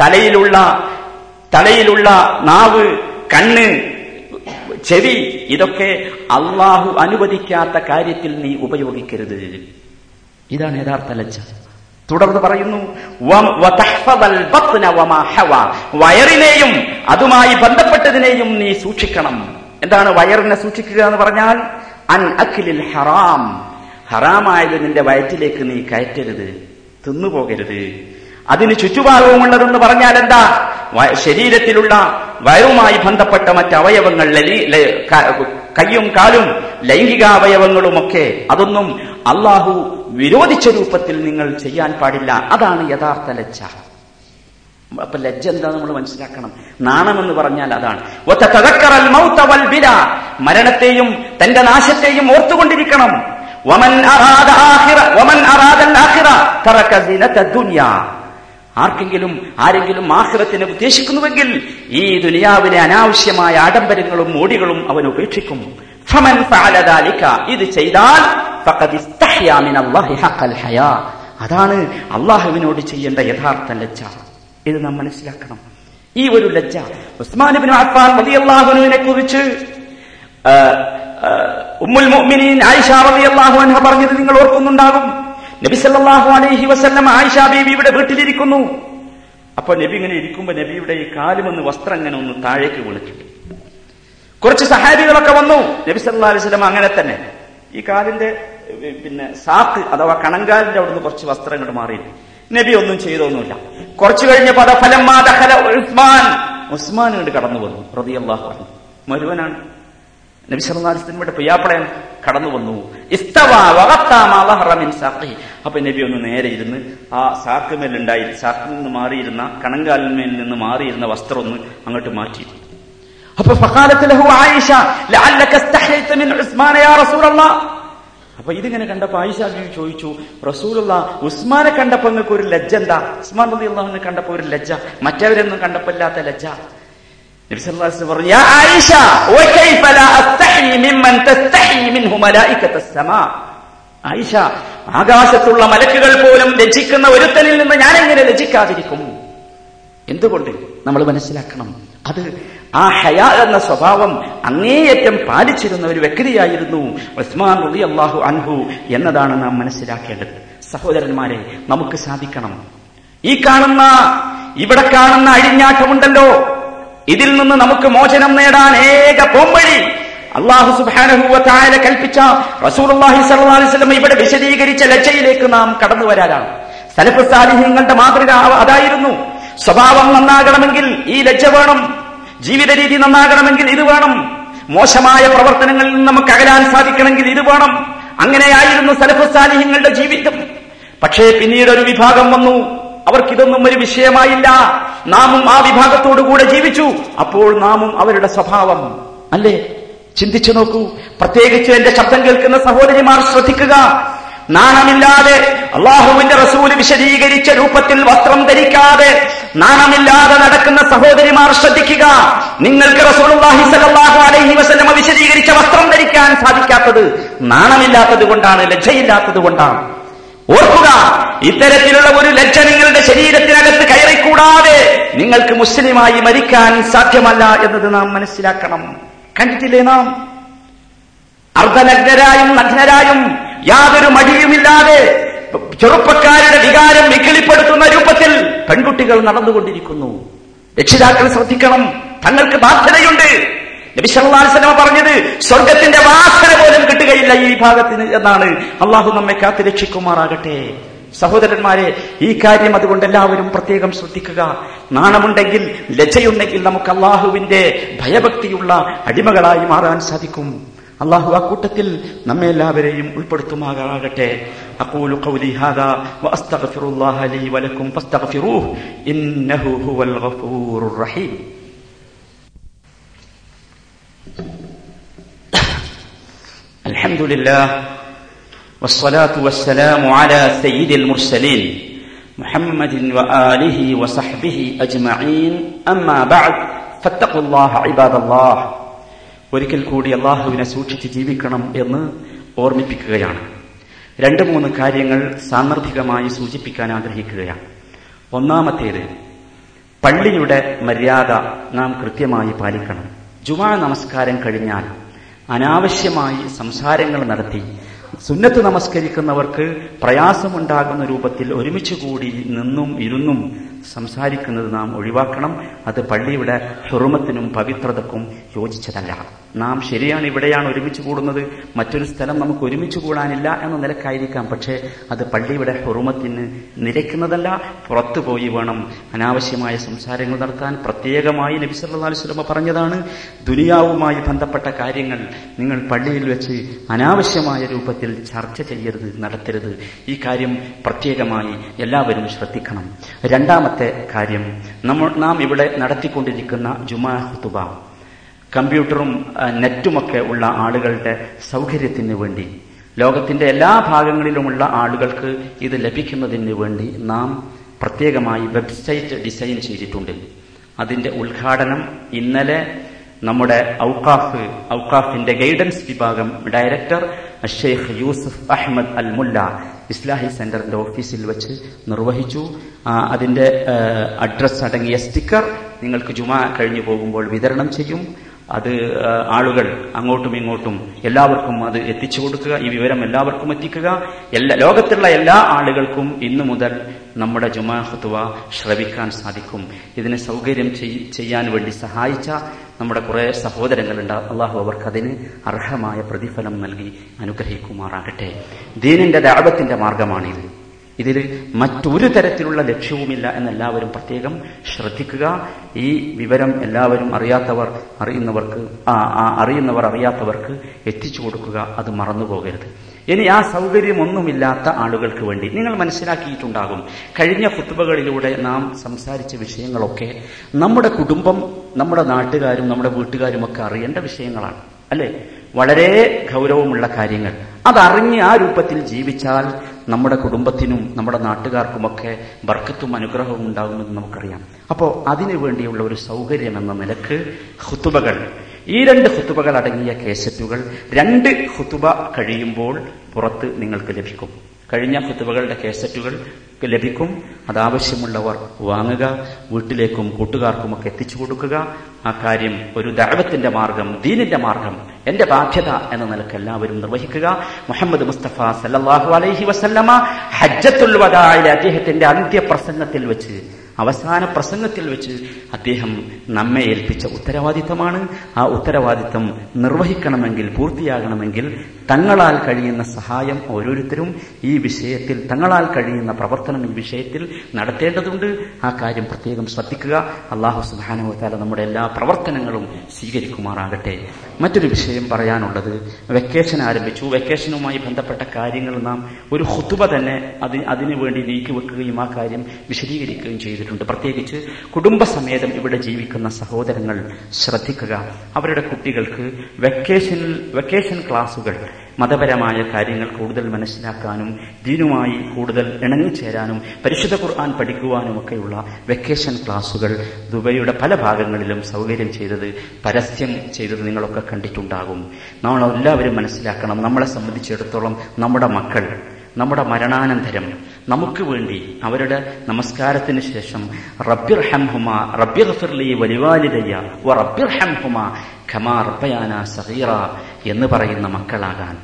തലയിലുള്ള തലയിലുള്ള നാവ് കണ്ണ് ചെവി ഇതൊക്കെ അള്ളാഹു അനുവദിക്കാത്ത കാര്യത്തിൽ നീ ഉപയോഗിക്കരുത്. ഇതാണ് യഥാർത്ഥ ലജ്ജ. തുടർന്ന് പറയുന്നു. വയറിനെയും അതുമായി ബന്ധപ്പെട്ടതിനെയും നീ സൂക്ഷിക്കണം. എന്താണ് വയറിനെ സൂക്ഷിക്കുക എന്ന് പറഞ്ഞാൽ? അൻ അഖിലിൽ ഹറാം. ഹറാമായത് നിന്റെ വയറ്റിലേക്ക് നീ കയറ്റരുത്. തിന്നുപോകരുത്. അതിന് ചുറ്റുഭാഗവുമുള്ളതെന്ന് പറഞ്ഞാൽ എന്താ ശരീരത്തിലുള്ള വയറുമായി ബന്ധപ്പെട്ട മറ്റ് അവയവങ്ങൾ കയ്യും കാലും ലൈംഗികാവയവങ്ങളുമൊക്കെ അതൊന്നും അള്ളാഹു വിരോധിച്ച രൂപത്തിൽ നിങ്ങൾ ചെയ്യാൻ പാടില്ല. അതാണ് യഥാർത്ഥ ലജ്ജ. അപ്പൊ ലജ്ജ എന്താ നമ്മൾ മനസ്സിലാക്കണം. നാണമെന്ന് പറഞ്ഞാൽ അതാണ്. മരണത്തെയും തന്റെ നാശത്തെയും ഓർത്തുകൊണ്ടിരിക്കണം. ആർക്കെങ്കിലും ആരെങ്കിലും ആഖിറത്തിനെ ഉദ്ദേശിക്കുന്നുവെങ്കിൽ ഈ ദുനിയാവിലെ അനാവശ്യമായ ആഡംബരങ്ങളും മോടികളും അവൻ ഉപേക്ഷിക്കും. ഫമൻ ഇത് ചെയ്താൽ അതാണ് അള്ളാഹുവിനോട് ചെയ്യേണ്ട യഥാർത്ഥ ലജ്ജ. ഇത് നാം മനസ്സിലാക്കണം. ഈ ഒരു ലജ്ജ. ഉസ്മാൻ അഫ്ഫാൻ കുറിച്ച് ഉമ്മുൽ മുഅ്മിനീൻ ആയിഷ റളിയല്ലാഹു അൻഹ പറഞ്ഞത് നിങ്ങൾ ഓർക്കുന്നുണ്ടാകും. നബി അലൈഹി വസല്ലം ആയിഷ ബീവിയുടെ വീട്ടിലിരിക്കുന്നു. അപ്പൊ നബി ഇങ്ങനെ ഇരിക്കുമ്പോ നബിയുടെ ഈ കാലുമെന്ന് വസ്ത്രം ഇങ്ങനെ ഒന്ന് താഴേക്ക് വിളിച്ചു കുറച്ച് സഹാബികളൊക്കെ വന്നു. നബി സല്ലാ അലൈഹി സ്വലം അങ്ങനെ തന്നെ. ഈ കാലിന്റെ പിന്നെ സാക്ക് അഥവാ കണങ്കാലിന്റെ അവിടുന്ന് കുറച്ച് വസ്ത്രം ഇങ്ങോട്ട് മാറി. നബി ഒന്നും ചെയ്തൊന്നുമില്ല. കുറച്ചു ഫലമ്മാ ദഖല ഉസ്മാൻ. ഉസ്മാൻ ഇങ്ങോട്ട് കടന്നു വന്നു റതിയല്ലാഹു മരുവനാണ്. നബി സല്ലല്ലാഹു അലൈഹി വസല്ലമയുടെ പിയാപ്പളയൻ കടന്നു വന്നു. അപ്പൊ നബി ഒന്ന് നേരെ ഇരുന്ന് ആ സാക്കുമേലുണ്ടായി സാക്കിൽ നിന്ന് മാറിയിരുന്ന കണങ്കാലിന്മേൽ നിന്ന് മാറിയിരുന്ന വസ്ത്രം ഒന്ന് അങ്ങോട്ട് മാറ്റി. അപ്പൊ അപ്പൊ ഇതിങ്ങനെ കണ്ടപ്പോ ആയിഷ ബീവി ചോദിച്ചു റസൂലുള്ള ഉസ്മാനെ കണ്ടപ്പോ നിങ്ങൾക്ക് ഒരു ലജ്ജ എന്താ? ഉസ്മാൻ കണ്ടപ്പോ ഒരു ലജ്ജ മറ്റവരൊന്നും കണ്ടപ്പോ ഇല്ലാത്ത ലജ്ജ. പറഞ്ഞു ആകാശത്തുള്ള മലക്കുകൾ പോലും രചിക്കുന്ന ഒരുത്തനിൽ നിന്ന് ഞാൻ എങ്ങനെ ലജ്ജിക്കാതിരിക്കും എന്തുകൊണ്ട്? നമ്മൾ മനസ്സിലാക്കണം. അത് ആ ഹയാ എന്ന സ്വഭാവം അങ്ങേയറ്റം പാലിച്ചിരുന്ന ഒരു വ്യക്തിയായിരുന്നു ഉസ്മാൻ റബി അള്ളാഹു അൻഹു എന്നതാണ് നാം മനസ്സിലാക്കേണ്ടത്. സഹോദരന്മാരെ നമുക്ക് സാധിക്കണം. ഈ കാണുന്ന ഇവിടെ കാണുന്ന അഴിഞ്ഞാട്ടമുണ്ടല്ലോ. ഇതിൽ നിന്ന് നമുക്ക് മോചനം നേടാൻ ഏക പോംവഴി അള്ളാഹു സുബാനഹുവ കൽപ്പിച്ച അലൈഹി വസല്ലം ഇവിടെ വിശദീകരിച്ച ലജ്ജയിലേക്ക് നാം കടന്നു വരാനാണ്. സലഫ് സാലിഹ്യങ്ങളുടെ മാതൃക അതായിരുന്നു. സ്വഭാവം നന്നാകണമെങ്കിൽ ഈ ലജ്ജ വേണം. ജീവിത രീതി നന്നാകണമെങ്കിൽ ഇത് വേണം. മോശമായ പ്രവർത്തനങ്ങളിൽ നിന്ന് നമുക്ക് അകലാൻ സാധിക്കണമെങ്കിൽ ഇത് വേണം. അങ്ങനെയായിരുന്നു സലഫ് സാലിഹ്യങ്ങളുടെ ജീവിതം. പക്ഷേ പിന്നീട് ഒരു വിഭാഗം വന്നു. അവർക്കിതൊന്നും ഒരു വിഷയമായില്ല. നാമും ആ വിഭാഗത്തോടു കൂടെ ജീവിച്ചു. അപ്പോൾ നാമും അവരുടെ സ്വഭാവം. അല്ലേ? ചിന്തിച്ചു നോക്കൂ. പ്രത്യേകിച്ച് എന്റെ ശബ്ദം കേൾക്കുന്ന സഹോദരിമാർ ശ്രദ്ധിക്കുക. നാണമില്ലാതെ അള്ളാഹുവിന്റെ റസൂൽ വിശദീകരിച്ച രൂപത്തിൽ വസ്ത്രം ധരിക്കാതെ നാണമില്ലാതെ നടക്കുന്ന സഹോദരിമാർ ശ്രദ്ധിക്കുക. നിങ്ങൾക്ക് റസൂലുള്ളാഹി അലൈഹി വിശദീകരിച്ച വസ്ത്രം ധരിക്കാൻ സാധിക്കാത്തത് നാണമില്ലാത്തത് കൊണ്ടാണ് ലജ്ജയില്ലാത്തത് കൊണ്ടാണ്. ഓർക്കുക ഇത്തരത്തിലുള്ള ഒരു ലജ്ജ നിങ്ങളുടെ ശരീരത്തിനകത്ത് കയറിക്കൂടാതെ നിങ്ങൾക്ക് മുസ്ലിമായി മരിക്കാൻ സാധ്യമല്ല എന്നത് നാം മനസ്സിലാക്കണം. കണ്ടിട്ടില്ലേ നാം? അർദ്ധനഗ്നരായും നഗ്നരായും യാതൊരു മടിയുമില്ലാതെ ചെറുപ്പക്കാരുടെ വികാരം വിക്കിളിപ്പെടുത്തുന്ന രൂപത്തിൽ പെൺകുട്ടികൾ നടന്നുകൊണ്ടിരിക്കുന്നു. രക്ഷിതാക്കൾ ശ്രദ്ധിക്കണം തങ്ങൾക്ക് ബാധ്യതയുണ്ട്. നബിസല്ലാസ്ലമ പറഞ്ഞത് സ്വർഗത്തിന്റെ വാസന പോലും കിട്ടുകയില്ല ഈ വിഭാഗത്തിന് എന്നാണ് അള്ളാഹു നമ്മെ കാത്തു രക്ഷിക്കുമാറാകട്ടെ സഹോദരന്മാരെ ഈ കാര്യം അതുകൊണ്ട് എല്ലാവരും പ്രത്യേകം ശ്രദ്ധിക്കുക നാണമുണ്ടെങ്കിൽ ലജ്ജയുണ്ടെങ്കിൽ നമുക്ക് അള്ളാഹുവിന്റെ ഭയഭക്തിയുള്ള അടിമകളായി മാറാൻ സാധിക്കും അള്ളാഹു ആ കൂട്ടത്തിൽ നമ്മെ എല്ലാവരെയും ഉൾപ്പെടുത്തുമാകാകട്ടെ أقول قولي هذا وأستغفر الله لي ولكم فاستغفروه إنه هو الغفور الرحيم الحمد لله والصلاة والسلام على سيد المرسلين محمد وآله وصحبه أجمعين أما بعد فاتقوا الله عباد الله ഒരിക്കൽ കൂടി അള്ളാഹുവിനെ സൂക്ഷിച്ച് ജീവിക്കണം എന്ന് ഓർമ്മിപ്പിക്കുകയാണ് രണ്ട് മൂന്ന് കാര്യങ്ങൾ സാന്ദർഭികമായി സൂചിപ്പിക്കാൻ ആഗ്രഹിക്കുകയാണ് ഒന്നാമത്തേത് പള്ളിയുടെ മര്യാദ നാം കൃത്യമായി പാലിക്കണം ജുമാ നമസ്കാരം കഴിഞ്ഞാൽ അനാവശ്യമായി സംസാരങ്ങൾ നടത്തി. സുന്നത്ത് നമസ്കരിക്കുന്നവർക്ക് പ്രയാസമുണ്ടാകുന്ന രൂപത്തിൽ ഒരുമിച്ച് കൂടി നിന്നും ഇരുന്നും സംസാരിക്കുന്നത് നാം ഒഴിവാക്കണം. അത് പള്ളിയുടെ ഹെറുമത്തിനും പവിത്രതക്കും യോജിച്ചതല്ല. നാം ശരിയാണ് ഇവിടെയാണ് ഒരുമിച്ച് കൂടുന്നത്. മറ്റൊരു സ്ഥലം നമുക്ക് ഒരുമിച്ച് കൂടാനില്ല എന്ന നിലക്കായിരിക്കാം. പക്ഷേ അത് പള്ളിയുടെ ഹെറുമത്തിന് നിരക്കുന്നതല്ല. പുറത്തു പോയി വേണം അനാവശ്യമായ സംസാരങ്ങൾ നടത്താൻ. പ്രത്യേകമായി നബിസല്ലാ അലുസ്ലമ പറഞ്ഞതാണ് ദുനിയാവുമായി ബന്ധപ്പെട്ട കാര്യങ്ങൾ നിങ്ങൾ പള്ളിയിൽ വെച്ച് അനാവശ്യമായ രൂപത്തിൽ ചർച്ച ചെയ്യരുത് നടത്തരുത്. ഈ കാര്യം പ്രത്യേകമായി എല്ലാവരും ശ്രദ്ധിക്കണം. രണ്ടാമത്തെ കാര്യം. നമ്മൾ നാം ഇവിടെ നടത്തിക്കൊണ്ടിരിക്കുന്ന ജുമാ ഹുത്തുബ കമ്പ്യൂട്ടറും നെറ്റുമൊക്കെ ഉള്ള ആളുകളുടെ സൗകര്യത്തിന് വേണ്ടി ലോകത്തിന്റെ എല്ലാ ഭാഗങ്ങളിലുമുള്ള ആളുകൾക്ക് ഇത് ലഭിക്കുന്നതിന് വേണ്ടി നാം പ്രത്യേകമായി വെബ്സൈറ്റ് ഡിസൈൻ ചെയ്തിട്ടുണ്ട്. അതിന്റെ ഉദ്ഘാടനം ഇന്നലെ നമ്മുടെ ഔക്കാഫ് ഔക്കാഫിന്റെ ഗൈഡൻസ് വിഭാഗം director Sheikh Yusuf Ahmed Al Mulla Islahi സെന്ററിന്റെ ഓഫീസിൽ വെച്ച് നിർവഹിച്ചു. അതിന്റെ അഡ്രസ് അടങ്ങിയ സ്റ്റിക്കർ നിങ്ങൾക്ക് ജുമാ കഴിഞ്ഞു പോകുമ്പോൾ വിതരണം ചെയ്യും. അത് ആളുകൾ അങ്ങോട്ടും ഇങ്ങോട്ടും എല്ലാവർക്കും അത് എത്തിച്ചു കൊടുക്കുക ഈ വിവരം എല്ലാവർക്കും എത്തിക്കുക. എല്ലാ ലോകത്തുള്ള എല്ലാ ആളുകൾക്കും ഇന്നു മുതൽ നമ്മുടെ ജുമാ ഹുത്തുവ ശ്രവിക്കാൻ സാധിക്കും. ഇതിനെ സൗകര്യം ചെയ്യാൻ വേണ്ടി സഹായിച്ച നമ്മുടെ കുറെ സഹോദരങ്ങളുണ്ട് അള്ളാഹു അവർക്ക് അതിന് അർഹമായ പ്രതിഫലം നൽകി അനുഗ്രഹിക്കുമാറാകട്ടെ. ദീനിന്റെ ദാപത്തിന്റെ മാർഗമാണിത്. ഇതിൽ മറ്റൊരു തരത്തിലുള്ള ലക്ഷ്യവുമില്ല എന്നെല്ലാവരും പ്രത്യേകം ശ്രദ്ധിക്കുക. ഈ വിവരം എല്ലാവരും അറിയാത്തവർ അറിയുന്നവർക്ക് അറിയുന്നവർ അറിയാത്തവർക്ക് എത്തിച്ചു കൊടുക്കുക. അത് മറന്നുപോകരുത്. ഇനി ആ സൗകര്യമൊന്നുമില്ലാത്ത ആളുകൾക്ക് വേണ്ടി നിങ്ങൾ മനസ്സിലാക്കിയിട്ടുണ്ടാകും. കഴിഞ്ഞ കുത്തുബകളിലൂടെ നാം സംസാരിച്ച വിഷയങ്ങളൊക്കെ നമ്മുടെ കുടുംബം നമ്മുടെ നാട്ടുകാരും നമ്മുടെ വീട്ടുകാരും ഒക്കെ അറിയേണ്ട വിഷയങ്ങളാണ് അല്ലേ? വളരെ ഗൗരവമുള്ള കാര്യങ്ങൾ. അതറിഞ്ഞ് ആ രൂപത്തിൽ ജീവിച്ചാൽ നമ്മുടെ കുടുംബത്തിനും നമ്മുടെ നാട്ടുകാർക്കുമൊക്കെ ബർക്കത്തും അനുഗ്രഹവും ഉണ്ടാകുമെന്ന് നമുക്കറിയാം. അപ്പോൾ അതിനു വേണ്ടിയുള്ള ഒരു സൗകര്യം എന്ന നിലയ്ക്ക് ഹുത്തുബകൾ ഈ രണ്ട് ഹുത്തുബകൾ അടങ്ങിയ കേസറ്റുകൾ രണ്ട് ഹുത്തുബ കഴിയുമ്പോൾ പുറത്ത് നിങ്ങൾക്ക് ലഭിക്കും. കഴിഞ്ഞ ഹുത്തുബകളുടെ കേസറ്റുകൾ ലഭിക്കും. അതാവശ്യമുള്ളവർ വാങ്ങുക വീട്ടിലേക്കും കൂട്ടുകാർക്കുമൊക്കെ എത്തിച്ചു കൊടുക്കുക. ആ കാര്യം ഒരു ദൈവത്തിന്റെ മാർഗം ദീനിന്റെ മാർഗം എന്റെ ബാധ്യത എന്ന നിലയ്ക്ക് എല്ലാവരും നിർവഹിക്കുക. മുഹമ്മദ് മുസ്തഫ സല്ലാഹു അലൈഹി വസല്ലമ ഹജ്ജത്തുൽ വദായ അദ്ദേഹത്തിന്റെ അന്ത്യപ്രസംഗത്തിൽ വെച്ച് അവസാന പ്രസംഗത്തിൽ വെച്ച് അദ്ദേഹം നമ്മെ ഏൽപ്പിച്ച ഉത്തരവാദിത്തമാണ്. ആ ഉത്തരവാദിത്തം നിർവഹിക്കണമെങ്കിൽ പൂർത്തിയാകണമെങ്കിൽ തങ്ങളാൽ കഴിയുന്ന സഹായം ഓരോരുത്തരും ഈ വിഷയത്തിൽ തങ്ങളാൽ കഴിയുന്ന പ്രവർത്തനം ഈ വിഷയത്തിൽ നടത്തേണ്ടതുണ്ട്. ആ കാര്യം പ്രത്യേകം ശ്രദ്ധിക്കുക. അള്ളാഹു സുബാനുവത്താല നമ്മുടെ എല്ലാ പ്രവർത്തനങ്ങളും സ്വീകരിക്കുമാറാകട്ടെ. മറ്റൊരു വിഷയം പറയാനുള്ളത് വെക്കേഷൻ ആരംഭിച്ചു. വെക്കേഷനുമായി ബന്ധപ്പെട്ട കാര്യങ്ങൾ നാം ഒരു ഹുത്തുബ തന്നെ അത് അതിനു വേണ്ടി നീക്കിവെക്കുകയും ആ കാര്യം വിശദീകരിക്കുകയും ചെയ്തിട്ടുണ്ട്. പ്രത്യേകിച്ച് കുടുംബസമേതം ഇവിടെ ജീവിക്കുന്ന സഹോദരങ്ങൾ ശ്രദ്ധിക്കുക. അവരുടെ കുട്ടികൾക്ക് വെക്കേഷനിൽ വെക്കേഷൻ ക്ലാസുകൾ മതപരമായ കാര്യങ്ങൾ കൂടുതൽ മനസ്സിലാക്കാനും ദീനുമായി കൂടുതൽ ഇണങ്ങിച്ചേരാനും പരിശുദ്ധ ഖുർആൻ പഠിക്കുവാനുമൊക്കെയുള്ള വെക്കേഷൻ ക്ലാസുകൾ ദുബൈയുടെ പല ഭാഗങ്ങളിലും സൗകര്യം ചെയ്തത് പരസ്യം ചെയ്തത് നിങ്ങളൊക്കെ കണ്ടിട്ടുണ്ടാകും. നമ്മൾ എല്ലാവരും മനസ്സിലാക്കണം. നമ്മളെ സംബന്ധിച്ചിടത്തോളം നമ്മുടെ മക്കൾ നമ്മുടെ മരണാനന്തരം. നമുക്ക് വേണ്ടി അവരുടെ നമസ്കാരത്തിന് ശേഷം റബ്ബിർ ഹംഹുമ റബ്ബിർ ഫിർലി വലിവാലിതയ്യ ഓ റബ്ബിർ ഹംഹുമ ഖമാ സഹീറ എന്ന് പറയുന്ന മക്കളാകാൻ.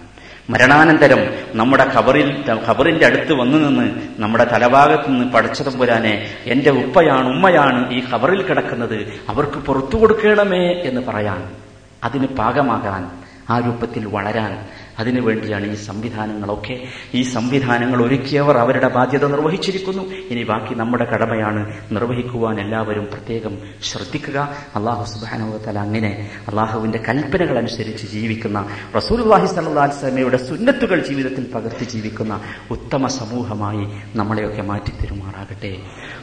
മരണാനന്തരം നമ്മുടെ ഖബറിൽ ഖബറിന്റെ അടുത്ത് വന്നു നിന്ന് നമ്മുടെ തലഭാഗത്ത് നിന്ന് പടച്ചതമ്പുരാനെ എന്റെ ഉപ്പയാണ് ഉമ്മയാണ് ഈ ഖബറിൽ കിടക്കുന്നത് അവർക്ക് പുറത്തു കൊടുക്കണമേ എന്ന് പറയാൻ അതിന് പാകമാകാൻ ആ രൂപത്തിൽ വളരാൻ അതിനുവേണ്ടിയാണ് ഈ സംവിധാനങ്ങളൊക്കെ ഈ സംവിധാനങ്ങൾ ഒരുക്കിയവർ അവരുടെ ബാധ്യത നിർവഹിച്ചിരിക്കുന്നു ഇനി ബാക്കി നമ്മുടെ കടമയാണ് നിർവഹിക്കുവാൻ എല്ലാവരും പ്രത്യേകം ശ്രദ്ധിക്കുക അള്ളാഹു സുബാനുവത്തല അങ്ങനെ അള്ളാഹുവിന്റെ കൽപ്പനകൾ അനുസരിച്ച് ജീവിക്കുന്ന റസൂൽവാഹി സല്ലാസ്ലമയുടെ സുന്നത്തുകൾ ജീവിതത്തിൽ പകർത്തി ജീവിക്കുന്ന ഉത്തമ സമൂഹമായി നമ്മളെയൊക്കെ മാറ്റിത്തരുമാറാകട്ടെ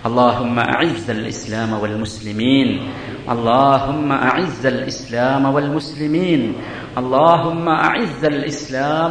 اللهم أعز الإسلام والمسلمين اللهم أعز الإسلام والمسلمين اللهم أعز الإسلام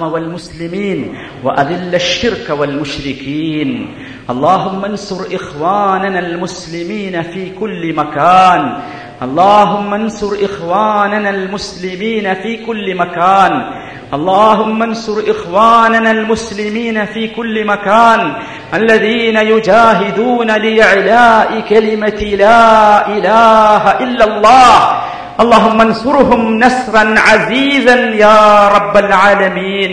والمسلمين وأذل الشرك والمشركين. اللهم انصر إخواننا المسلمين في كل مكان. اللهم انصر إخواننا المسلمين في كل مكان. اللهم انصر إخواننا المسلمين في كل مكان. الذين يجاهدون لإعلاء كلمة لا إله إلا الله. اللهم انصرهم نصرا عزيزا يا رب العالمين.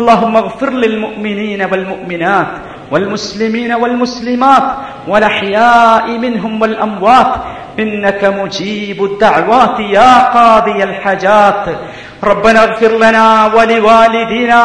اللهم اغفر للمؤمنين والمؤمنات والمسلمين والمسلمات والأحياء منهم والأموات. إنك مجيب الدعوات يا قاضي الحاجات. ربنا اغفر لنا ولوالدنا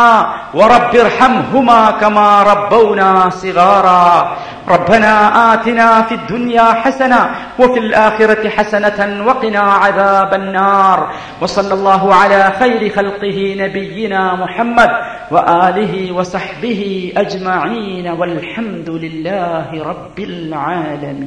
ورب ارحمهما كما ربونا صغارا. ربنا آتنا في الدنيا حسنة وفي الآخرة حسنة وقنا عذاب النار. وصلى الله على خير خلقه نبينا محمد وآله وصحبه أجمعين والحمد لله رب العالمين.